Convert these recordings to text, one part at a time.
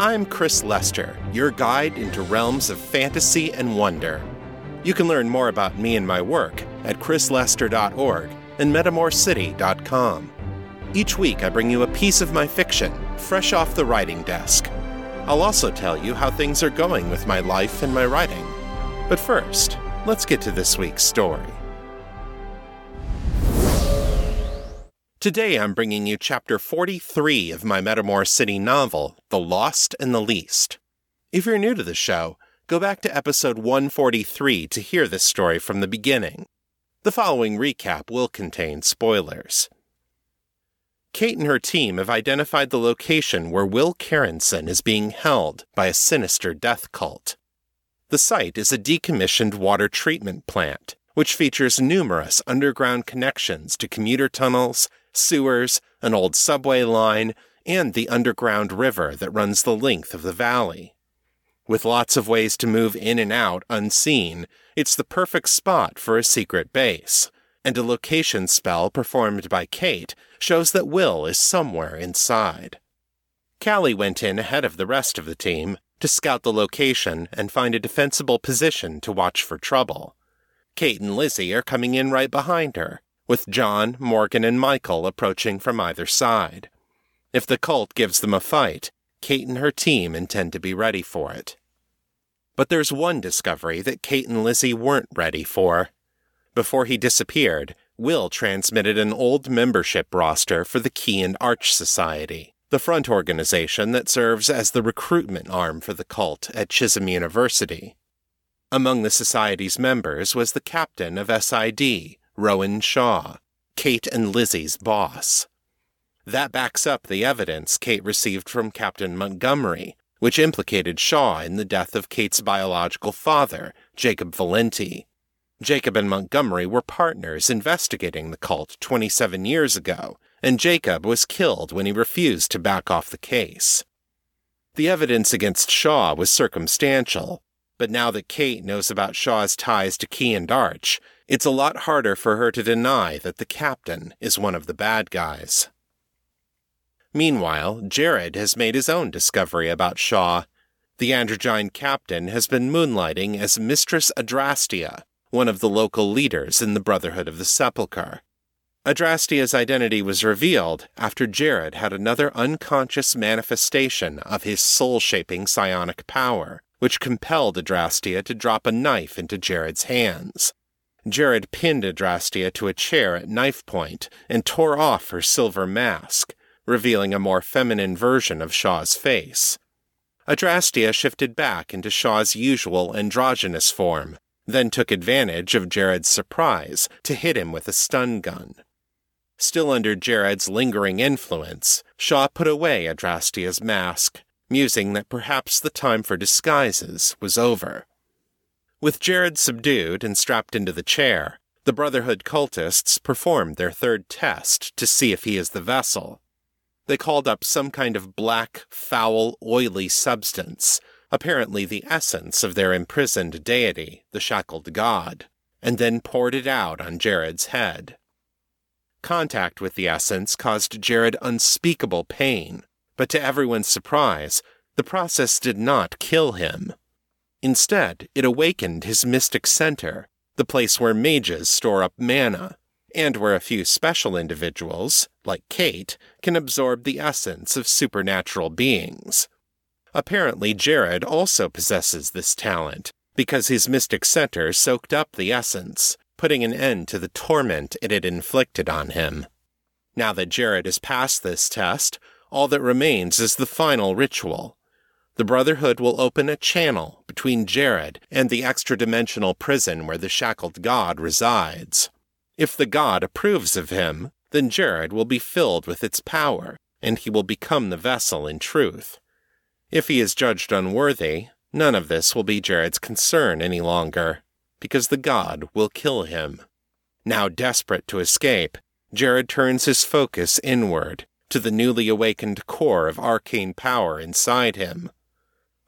I'm Chris Lester, your guide into realms of fantasy and wonder. You can learn more about me and my work at chrislester.org and metamorcity.com. Each week, I bring you a piece of my fiction, fresh off the writing desk. I'll also tell you how things are going with my life and my writing. But first, let's get to this week's story. Today I'm bringing you chapter 43 of my Metamor City novel, The Lost and the Least. If you're new to the show, go back to episode 143 to hear this story from the beginning. The following recap will contain spoilers. Kate and her team have identified the location where Will Carenson is being held by a sinister death cult. The site is a decommissioned water treatment plant, which features numerous underground connections to commuter tunnels sewers, an old subway line, and the underground river that runs the length of the valley. With lots of ways to move in and out unseen, it's the perfect spot for a secret base, and a location spell performed by Kate shows that Will is somewhere inside. Callie went in ahead of the rest of the team to scout the location and find a defensible position to watch for trouble. Kate and Lizzie are coming in right behind her, with John, Morgan, and Michael approaching from either side. If the cult gives them a fight, Kate and her team intend to be ready for it. But there's one discovery that Kate and Lizzie weren't ready for. Before he disappeared, Will transmitted an old membership roster for the Key and Arch Society, the front organization that serves as the recruitment arm for the cult at Chisholm University. Among the society's members was the captain of SID, Rowan Shaw, Kate and Lizzie's boss. That backs up the evidence Kate received from Captain Montgomery, which implicated Shaw in the death of Kate's biological father, Jacob Valenti. Jacob and Montgomery were partners investigating the cult 27 years ago, and Jacob was killed when he refused to back off the case. The evidence against Shaw was circumstantial, but now that Kate knows about Shaw's ties to Key and Arch, it's a lot harder for her to deny that the captain is one of the bad guys. Meanwhile, Jared has made his own discovery about Shaw. The Androgyne captain has been moonlighting as Mistress Adrastia, one of the local leaders in the Brotherhood of the Sepulchre. Adrastia's identity was revealed after Jared had another unconscious manifestation of his soul shaping psionic power, which compelled Adrastia to drop a knife into Jared's hands. Jared pinned Adrastia to a chair at knife point and tore off her silver mask, revealing a more feminine version of Shaw's face. Adrastia shifted back into Shaw's usual androgynous form, then took advantage of Jared's surprise to hit him with a stun gun. Still under Jared's lingering influence, Shaw put away Adrastia's mask, musing that perhaps the time for disguises was over. With Jared subdued and strapped into the chair, the Brotherhood cultists performed their third test to see if he is the vessel. They called up some kind of black, foul, oily substance, apparently the essence of their imprisoned deity, the shackled god, and then poured it out on Jared's head. Contact with the essence caused Jared unspeakable pain, but to everyone's surprise, the process did not kill him. Instead, it awakened his mystic center, the place where mages store up mana, and where a few special individuals, like Kate, can absorb the essence of supernatural beings. Apparently, Jared also possesses this talent, because his mystic center soaked up the essence, putting an end to the torment it had inflicted on him. Now that Jared has passed this test, all that remains is the final ritual the Brotherhood will open a channel between Jared and the extra dimensional prison where the shackled god resides. If the god approves of him, then Jared will be filled with its power, and he will become the vessel in truth. If he is judged unworthy, none of this will be Jared's concern any longer, because the god will kill him. Now desperate to escape, Jared turns his focus inward to the newly awakened core of arcane power inside him.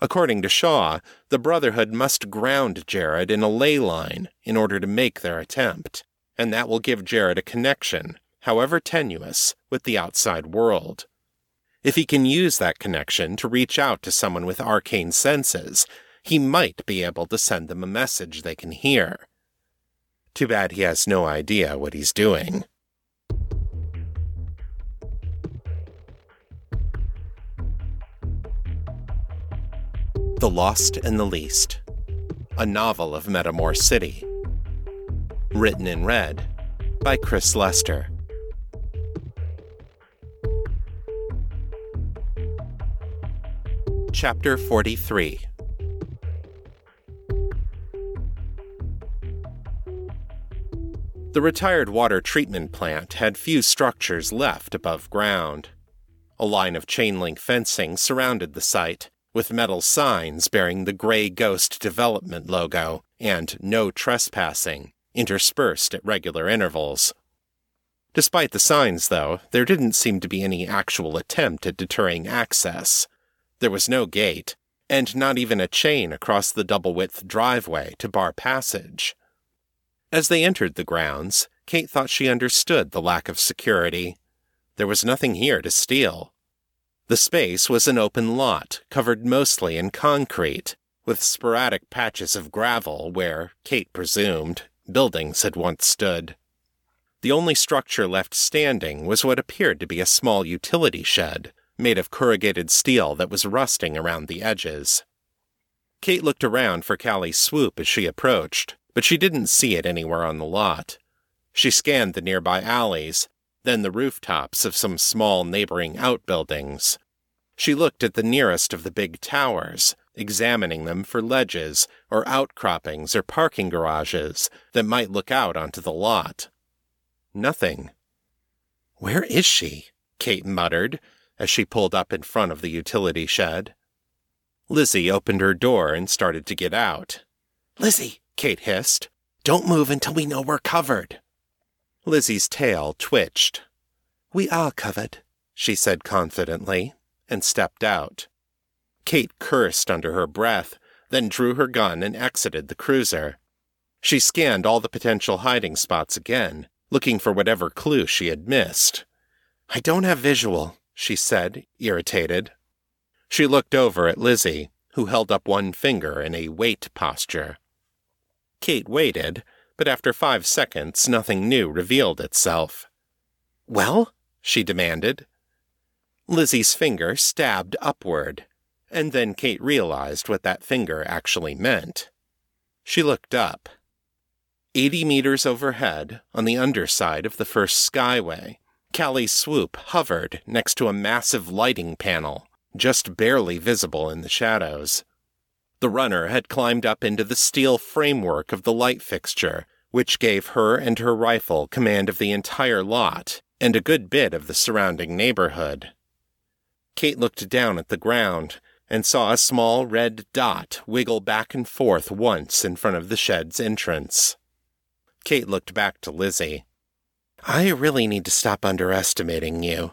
According to Shaw, the Brotherhood must ground Jared in a ley line in order to make their attempt, and that will give Jared a connection, however tenuous, with the outside world. If he can use that connection to reach out to someone with arcane senses, he might be able to send them a message they can hear. Too bad he has no idea what he's doing. The Lost and the Least, a novel of Metamor City. Written in red by Chris Lester. Chapter 43 The retired water treatment plant had few structures left above ground. A line of chain link fencing surrounded the site, with metal signs bearing the Grey Ghost Development logo and No Trespassing interspersed at regular intervals. Despite the signs, though, there didn't seem to be any actual attempt at deterring access. There was no gate, and not even a chain across the double width driveway to bar passage. As they entered the grounds, Kate thought she understood the lack of security. There was nothing here to steal. The space was an open lot, covered mostly in concrete, with sporadic patches of gravel where, Kate presumed, buildings had once stood. The only structure left standing was what appeared to be a small utility shed, made of corrugated steel that was rusting around the edges. Kate looked around for Callie's swoop as she approached, but she didn't see it anywhere on the lot. She scanned the nearby alleys, then the rooftops of some small neighboring outbuildings. She looked at the nearest of the big towers, examining them for ledges or outcroppings or parking garages that might look out onto the lot. Nothing. Where is she? Kate muttered as she pulled up in front of the utility shed. Lizzie opened her door and started to get out. Lizzie, Kate hissed. Don't move until we know we're covered. Lizzie's tail twitched. We are covered, she said confidently, and stepped out. Kate cursed under her breath, then drew her gun and exited the cruiser. She scanned all the potential hiding spots again, looking for whatever clue she had missed. I don't have visual, she said, irritated. She looked over at Lizzie, who held up one finger in a wait posture. Kate waited, but after five seconds nothing new revealed itself. Well? she demanded. Lizzie's finger stabbed upward, and then Kate realized what that finger actually meant. She looked up. Eighty meters overhead, on the underside of the first skyway, Callie's swoop hovered next to a massive lighting panel, just barely visible in the shadows. The runner had climbed up into the steel framework of the light fixture, which gave her and her rifle command of the entire lot and a good bit of the surrounding neighborhood. Kate looked down at the ground and saw a small red dot wiggle back and forth once in front of the shed's entrance. Kate looked back to Lizzie. I really need to stop underestimating you.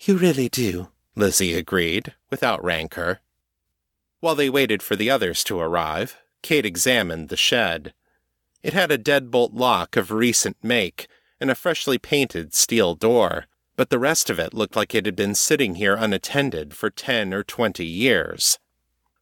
You really do, Lizzie agreed, without rancor. While they waited for the others to arrive, Kate examined the shed. It had a deadbolt lock of recent make and a freshly painted steel door, but the rest of it looked like it had been sitting here unattended for ten or twenty years.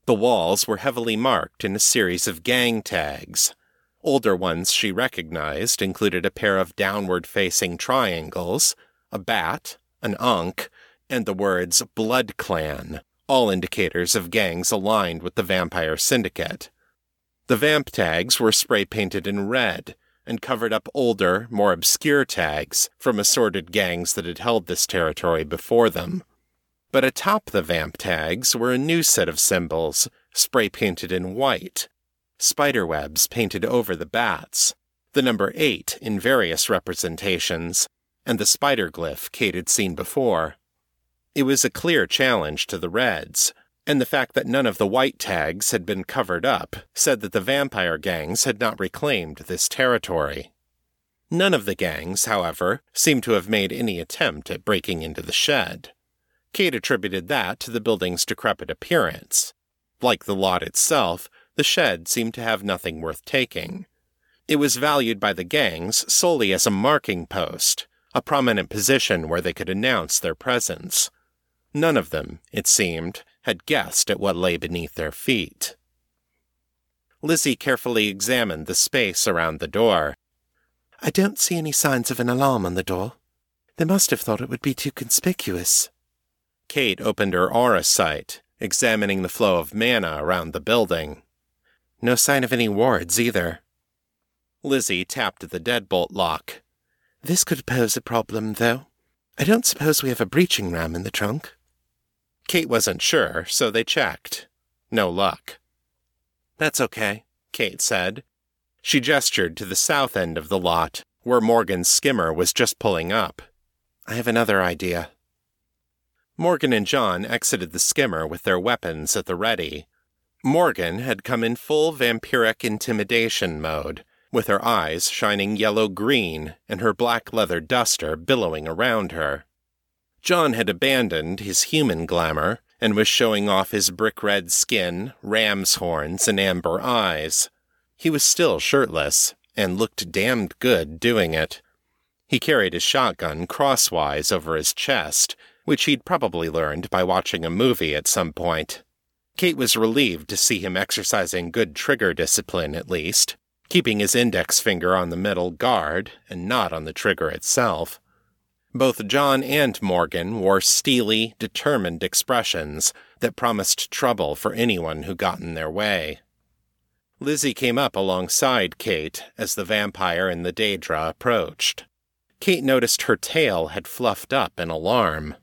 The walls were heavily marked in a series of gang tags. Older ones she recognized included a pair of downward facing triangles, a bat, an ankh, and the words Blood Clan all indicators of gangs aligned with the Vampire Syndicate. The vamp tags were spray painted in red and covered up older, more obscure tags from assorted gangs that had held this territory before them. But atop the vamp tags were a new set of symbols, spray painted in white, spiderwebs painted over the bats, the number eight in various representations, and the spider glyph Kate had seen before. It was a clear challenge to the Reds, and the fact that none of the white tags had been covered up said that the vampire gangs had not reclaimed this territory. None of the gangs, however, seemed to have made any attempt at breaking into the shed. Kate attributed that to the building's decrepit appearance. Like the lot itself, the shed seemed to have nothing worth taking. It was valued by the gangs solely as a marking post, a prominent position where they could announce their presence. None of them, it seemed, had guessed at what lay beneath their feet. Lizzie carefully examined the space around the door. I don't see any signs of an alarm on the door. They must have thought it would be too conspicuous. Kate opened her aura sight, examining the flow of mana around the building. No sign of any wards either. Lizzie tapped the deadbolt lock. This could pose a problem, though. I don't suppose we have a breaching ram in the trunk. Kate wasn't sure, so they checked. No luck. That's okay, Kate said. She gestured to the south end of the lot, where Morgan's skimmer was just pulling up. I have another idea. Morgan and John exited the skimmer with their weapons at the ready. Morgan had come in full vampiric intimidation mode, with her eyes shining yellow green and her black leather duster billowing around her. John had abandoned his human glamour and was showing off his brick red skin, ram's horns, and amber eyes. He was still shirtless, and looked damned good doing it. He carried his shotgun crosswise over his chest, which he'd probably learned by watching a movie at some point. Kate was relieved to see him exercising good trigger discipline, at least, keeping his index finger on the metal guard and not on the trigger itself. Both John and Morgan wore steely, determined expressions that promised trouble for anyone who got in their way. Lizzie came up alongside Kate as the vampire and the Daedra approached. Kate noticed her tail had fluffed up in alarm.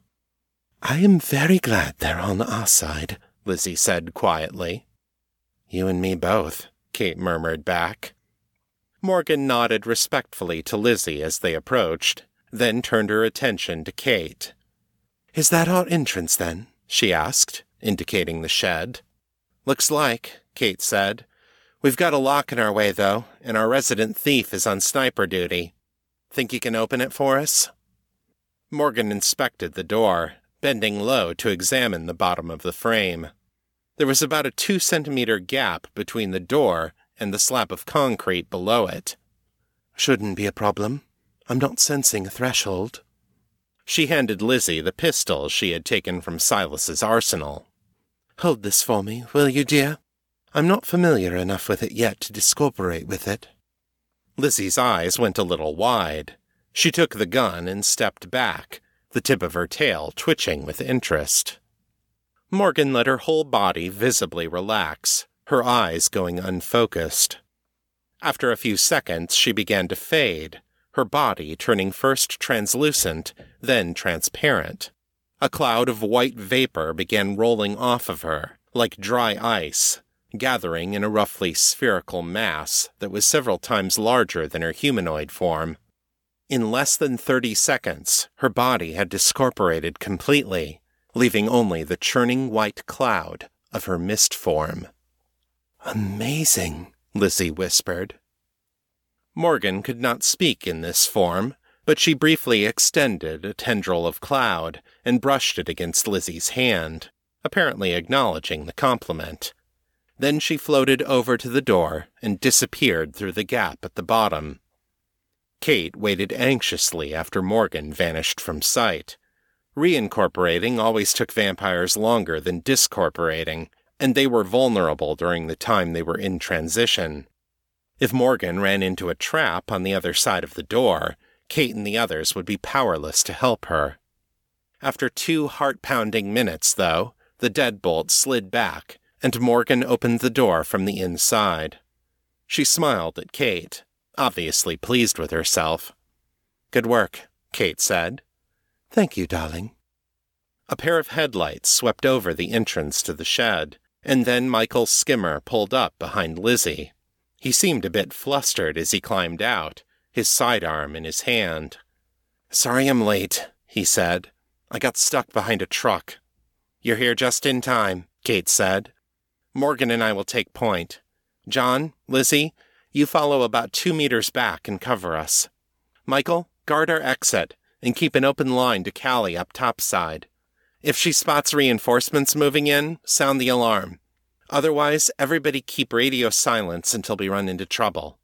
I am very glad they're on our side, Lizzie said quietly. You and me both, Kate murmured back. Morgan nodded respectfully to Lizzie as they approached, then turned her attention to Kate. Is that our entrance, then? she asked, indicating the shed. Looks like, Kate said. We've got a lock in our way, though, and our resident thief is on sniper duty. Think you can open it for us? Morgan inspected the door, bending low to examine the bottom of the frame. There was about a two centimeter gap between the door and the slab of concrete below it. Shouldn't be a problem. I'm not sensing a threshold. She handed Lizzie the pistol she had taken from Silas's arsenal. Hold this for me, will you, dear? I'm not familiar enough with it yet to discorporate with it. Lizzie's eyes went a little wide. She took the gun and stepped back, the tip of her tail twitching with interest. Morgan let her whole body visibly relax, her eyes going unfocused. After a few seconds, she began to fade, her body turning first translucent, then transparent. A cloud of white vapor began rolling off of her, like dry ice, gathering in a roughly spherical mass that was several times larger than her humanoid form. In less than thirty seconds, her body had discorporated completely, leaving only the churning white cloud of her mist form. Amazing, Lizzie whispered. Morgan could not speak in this form, but she briefly extended a tendril of cloud and brushed it against Lizzie's hand, apparently acknowledging the compliment. Then she floated over to the door and disappeared through the gap at the bottom. Kate waited anxiously after Morgan vanished from sight. Reincorporating always took vampires longer than discorporating, and they were vulnerable during the time they were in transition. If Morgan ran into a trap on the other side of the door, Kate and the others would be powerless to help her. After two heart pounding minutes, though, the deadbolt slid back, and Morgan opened the door from the inside. She smiled at Kate, obviously pleased with herself. Good work, Kate said. Thank you, darling. A pair of headlights swept over the entrance to the shed, and then Michael Skimmer pulled up behind Lizzie. He seemed a bit flustered as he climbed out, his sidearm in his hand. Sorry I'm late, he said. I got stuck behind a truck. You're here just in time, Kate said. Morgan and I will take point. John, Lizzie, you follow about two meters back and cover us. Michael, guard our exit and keep an open line to Callie up topside. If she spots reinforcements moving in, sound the alarm. Otherwise, everybody keep radio silence until we run into trouble.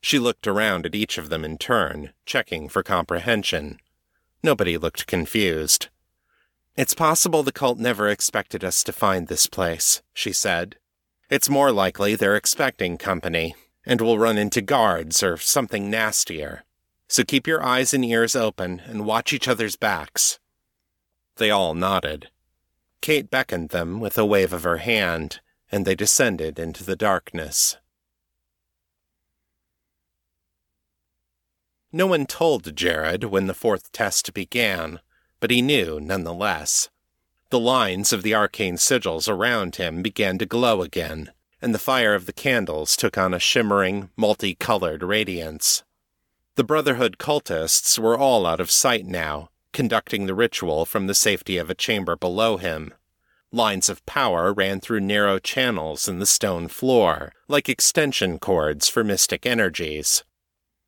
She looked around at each of them in turn, checking for comprehension. Nobody looked confused. It's possible the cult never expected us to find this place, she said. It's more likely they're expecting company, and will run into guards or something nastier. So keep your eyes and ears open and watch each other's backs. They all nodded. Kate beckoned them with a wave of her hand, and they descended into the darkness. No one told Jared when the fourth test began, but he knew nonetheless. The lines of the arcane sigils around him began to glow again, and the fire of the candles took on a shimmering, multicolored radiance. The Brotherhood cultists were all out of sight now, conducting the ritual from the safety of a chamber below him. Lines of power ran through narrow channels in the stone floor, like extension cords for mystic energies.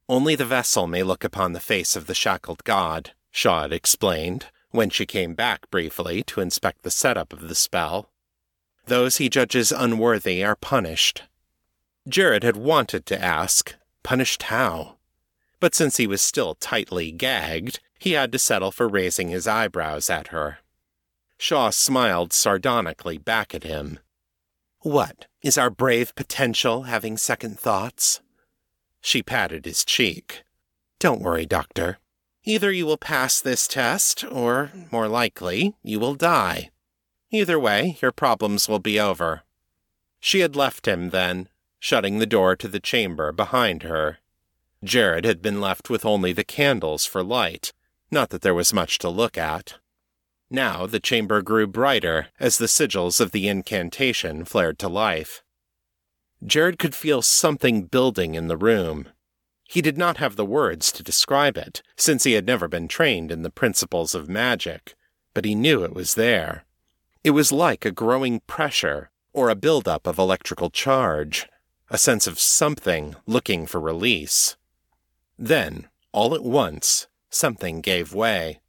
Only the vessel may look upon the face of the shackled god, Shaw explained, when she came back briefly to inspect the setup of the spell. Those he judges unworthy are punished. Jared had wanted to ask, punished how? But since he was still tightly gagged, he had to settle for raising his eyebrows at her. Shaw smiled sardonically back at him. What, is our brave potential having second thoughts? She patted his cheek. Don't worry, Doctor. Either you will pass this test, or, more likely, you will die. Either way, your problems will be over. She had left him then, shutting the door to the chamber behind her. Jared had been left with only the candles for light, not that there was much to look at. Now the chamber grew brighter as the sigils of the incantation flared to life. Jared could feel something building in the room. He did not have the words to describe it, since he had never been trained in the principles of magic, but he knew it was there. It was like a growing pressure or a buildup of electrical charge, a sense of something looking for release. Then, all at once, something gave way.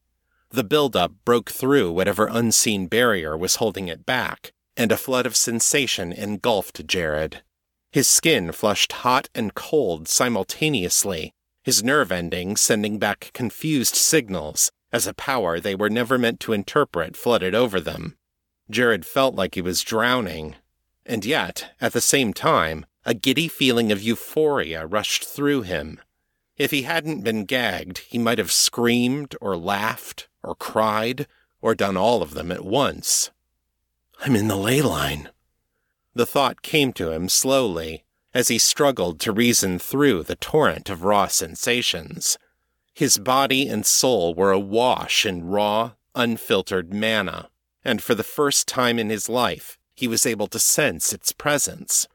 The buildup broke through whatever unseen barrier was holding it back, and a flood of sensation engulfed Jared. His skin flushed hot and cold simultaneously, his nerve endings sending back confused signals as a power they were never meant to interpret flooded over them. Jared felt like he was drowning, and yet, at the same time, a giddy feeling of euphoria rushed through him. If he hadn't been gagged, he might have screamed or laughed or cried or done all of them at once. I'm in the ley line. The thought came to him slowly as he struggled to reason through the torrent of raw sensations. His body and soul were awash in raw, unfiltered mana, and for the first time in his life, he was able to sense its presence.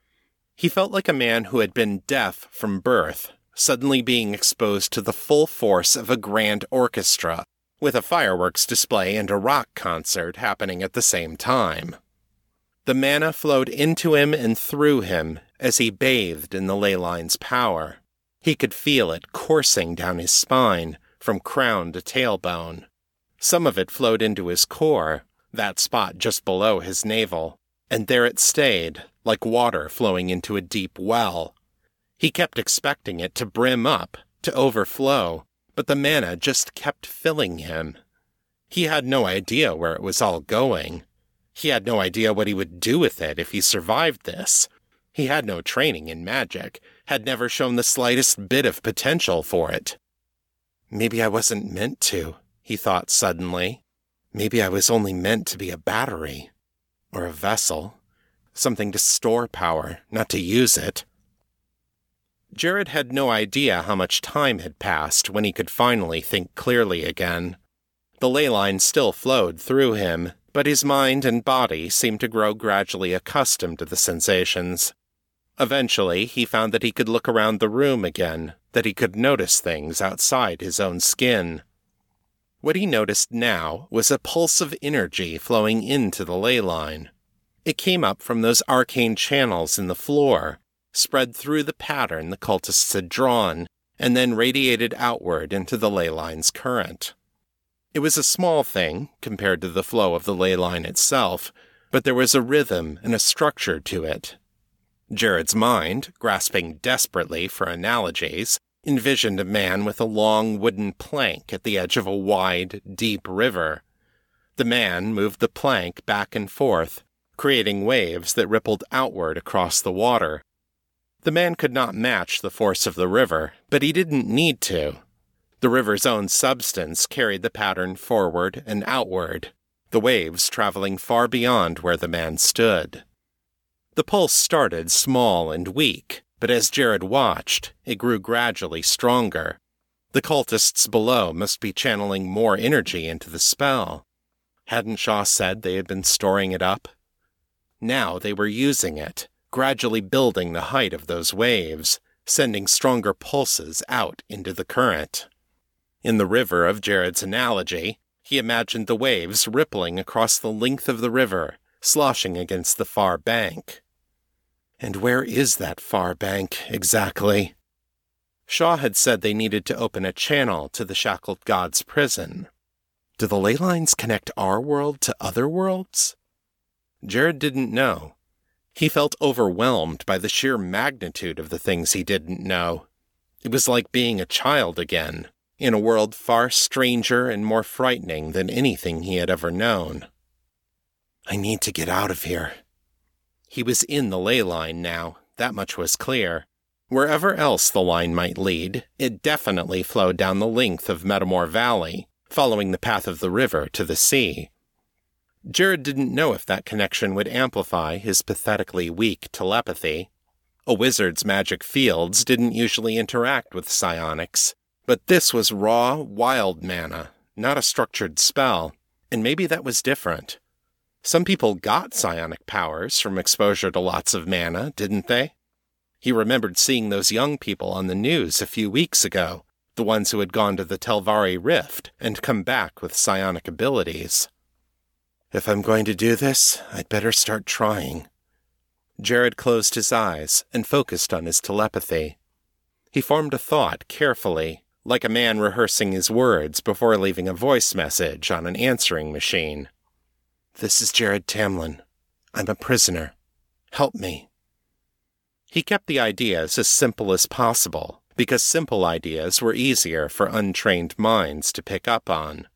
He felt like a man who had been deaf from birth suddenly being exposed to the full force of a grand orchestra, with a fireworks display and a rock concert happening at the same time. The mana flowed into him and through him as he bathed in the ley line's power. He could feel it coursing down his spine, from crown to tailbone. Some of it flowed into his core, that spot just below his navel, and there it stayed, like water flowing into a deep well, he kept expecting it to brim up, to overflow, but the mana just kept filling him. He had no idea where it was all going. He had no idea what he would do with it if he survived this. He had no training in magic, had never shown the slightest bit of potential for it. Maybe I wasn't meant to, he thought suddenly. Maybe I was only meant to be a battery. Or a vessel. Something to store power, not to use it. Jared had no idea how much time had passed when he could finally think clearly again. The ley line still flowed through him, but his mind and body seemed to grow gradually accustomed to the sensations. Eventually, he found that he could look around the room again, that he could notice things outside his own skin. What he noticed now was a pulse of energy flowing into the ley line. It came up from those arcane channels in the floor, spread through the pattern the cultists had drawn, and then radiated outward into the ley line's current. It was a small thing compared to the flow of the ley line itself, but there was a rhythm and a structure to it. Jared's mind, grasping desperately for analogies, envisioned a man with a long wooden plank at the edge of a wide, deep river. The man moved the plank back and forth, creating waves that rippled outward across the water. The man could not match the force of the river, but he didn't need to. The river's own substance carried the pattern forward and outward, the waves traveling far beyond where the man stood. The pulse started small and weak, but as Jared watched, it grew gradually stronger. The cultists below must be channeling more energy into the spell. Hadn't Shaw said they had been storing it up? Now they were using it, gradually building the height of those waves, sending stronger pulses out into the current. In the river of Jared's analogy, he imagined the waves rippling across the length of the river, sloshing against the far bank. And where is that far bank exactly? Shaw had said they needed to open a channel to the shackled god's prison. Do the ley lines connect our world to other worlds? Jared didn't know, he felt overwhelmed by the sheer magnitude of the things he didn't know. It was like being a child again, in a world far stranger and more frightening than anything he had ever known. I need to get out of here. He was in the ley line now, that much was clear. Wherever else the line might lead, it definitely flowed down the length of Metamor Valley, following the path of the river to the sea. Jared didn't know if that connection would amplify his pathetically weak telepathy. A wizard's magic fields didn't usually interact with psionics, but this was raw, wild mana, not a structured spell, and maybe that was different. Some people got psionic powers from exposure to lots of mana, didn't they? He remembered seeing those young people on the news a few weeks ago, the ones who had gone to the Telvari Rift and come back with psionic abilities. If I'm going to do this, I'd better start trying. Jared closed his eyes and focused on his telepathy. He formed a thought carefully, like a man rehearsing his words before leaving a voice message on an answering machine. This is Jared Tamlin. I'm a prisoner. Help me. He kept the ideas as simple as possible, because simple ideas were easier for untrained minds to pick up on.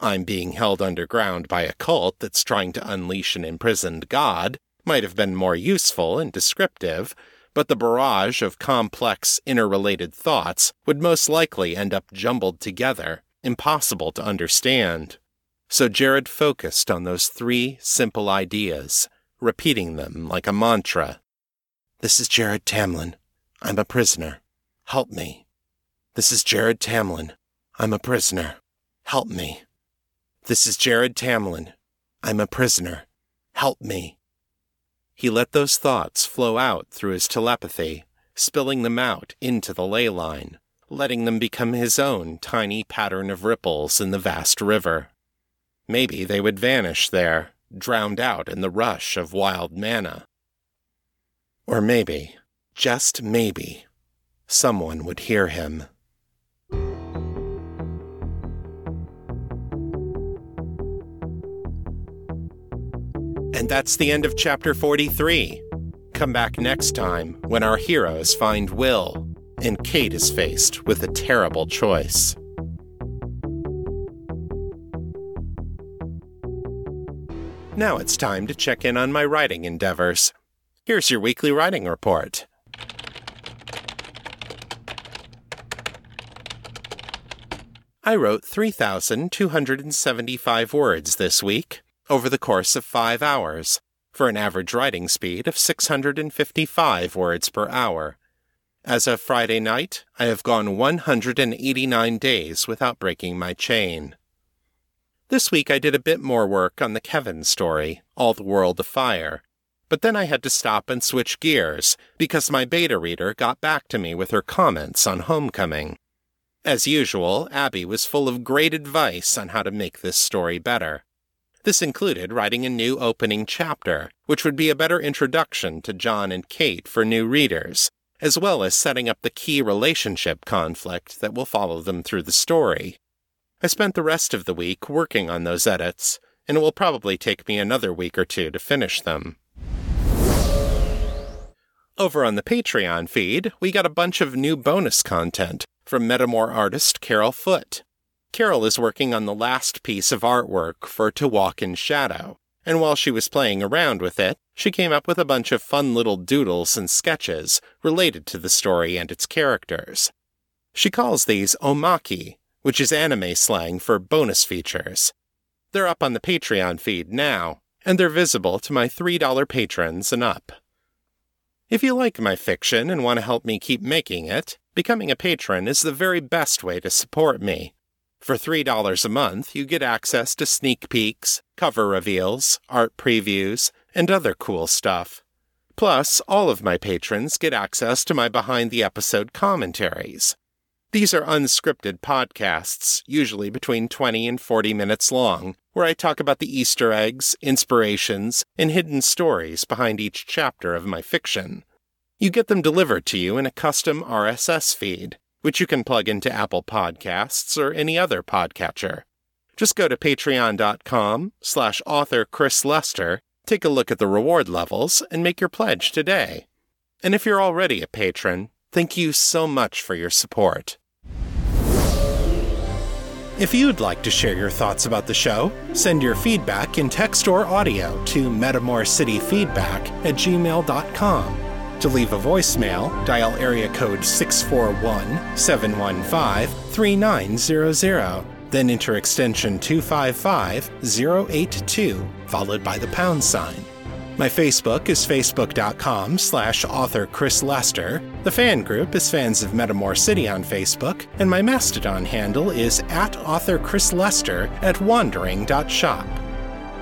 I'm being held underground by a cult that's trying to unleash an imprisoned god might have been more useful and descriptive, but the barrage of complex, interrelated thoughts would most likely end up jumbled together, impossible to understand. So Jared focused on those three simple ideas, repeating them like a mantra. This is Jared Tamlin. I'm a prisoner. Help me. This is Jared Tamlin. I'm a prisoner. Help me. This is Jared Tamlin. I'm a prisoner. Help me. He let those thoughts flow out through his telepathy, spilling them out into the ley line, letting them become his own tiny pattern of ripples in the vast river. Maybe they would vanish there, drowned out in the rush of wild mana. Or maybe, just maybe, someone would hear him. And that's the end of chapter 43. Come back next time when our heroes find Will and Kate is faced with a terrible choice. Now it's time to check in on my writing endeavors. Here's your weekly writing report. I wrote 3,275 words this week over the course of five hours, for an average writing speed of 655 words per hour. As of Friday night, I have gone 189 days without breaking my chain. This week I did a bit more work on the Kevin story, All the World Afire, but then I had to stop and switch gears because my beta reader got back to me with her comments on Homecoming. As usual, Abby was full of great advice on how to make this story better. This included writing a new opening chapter, which would be a better introduction to John and Kate for new readers, as well as setting up the key relationship conflict that will follow them through the story. I spent the rest of the week working on those edits, and it will probably take me another week or two to finish them. Over on the Patreon feed, we got a bunch of new bonus content from Metamor artist Carol Foote. Carol is working on the last piece of artwork for To Walk in Shadow, and while she was playing around with it, she came up with a bunch of fun little doodles and sketches related to the story and its characters. She calls these omake, which is anime slang for bonus features. They're up on the Patreon feed now, and they're visible to my $3 patrons and up. If you like my fiction and want to help me keep making it, becoming a patron is the very best way to support me. For $3 a month, you get access to sneak peeks, cover reveals, art previews, and other cool stuff. Plus, all of my patrons get access to my behind the episode commentaries. These are unscripted podcasts, usually between 20 and 40 minutes long, where I talk about the Easter eggs, inspirations, and hidden stories behind each chapter of my fiction. You get them delivered to you in a custom RSS feed, which you can plug into Apple Podcasts or any other podcatcher. Just go to patreon.com slash author Chris Lester, take a look at the reward levels, and make your pledge today. And if you're already a patron, thank you so much for your support. If you'd like to share your thoughts about the show, send your feedback in text or audio to metamorcityfeedback at gmail.com. To leave a voicemail, dial area code 641 715 3900, then enter extension 255 082, followed by the pound sign. My Facebook is facebook.com slash author Chris Lester. The fan group is Fans of Metamor City on Facebook, and my Mastodon handle is at author Chris Lester at wandering.shop.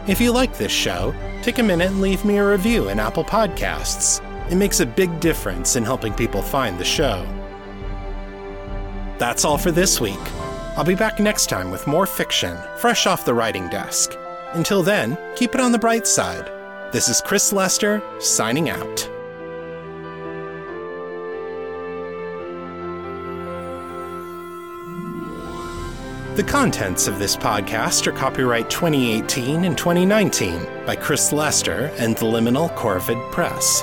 If you like this show, take a minute and leave me a review in Apple Podcasts. It makes a big difference in helping people find the show. That's all for this week. I'll be back next time with more fiction, fresh off the writing desk. Until then, keep it on the bright side. This is Chris Lester, signing out. The contents of this podcast are copyright 2018 and 2019 by Chris Lester and the Liminal Corvid Press.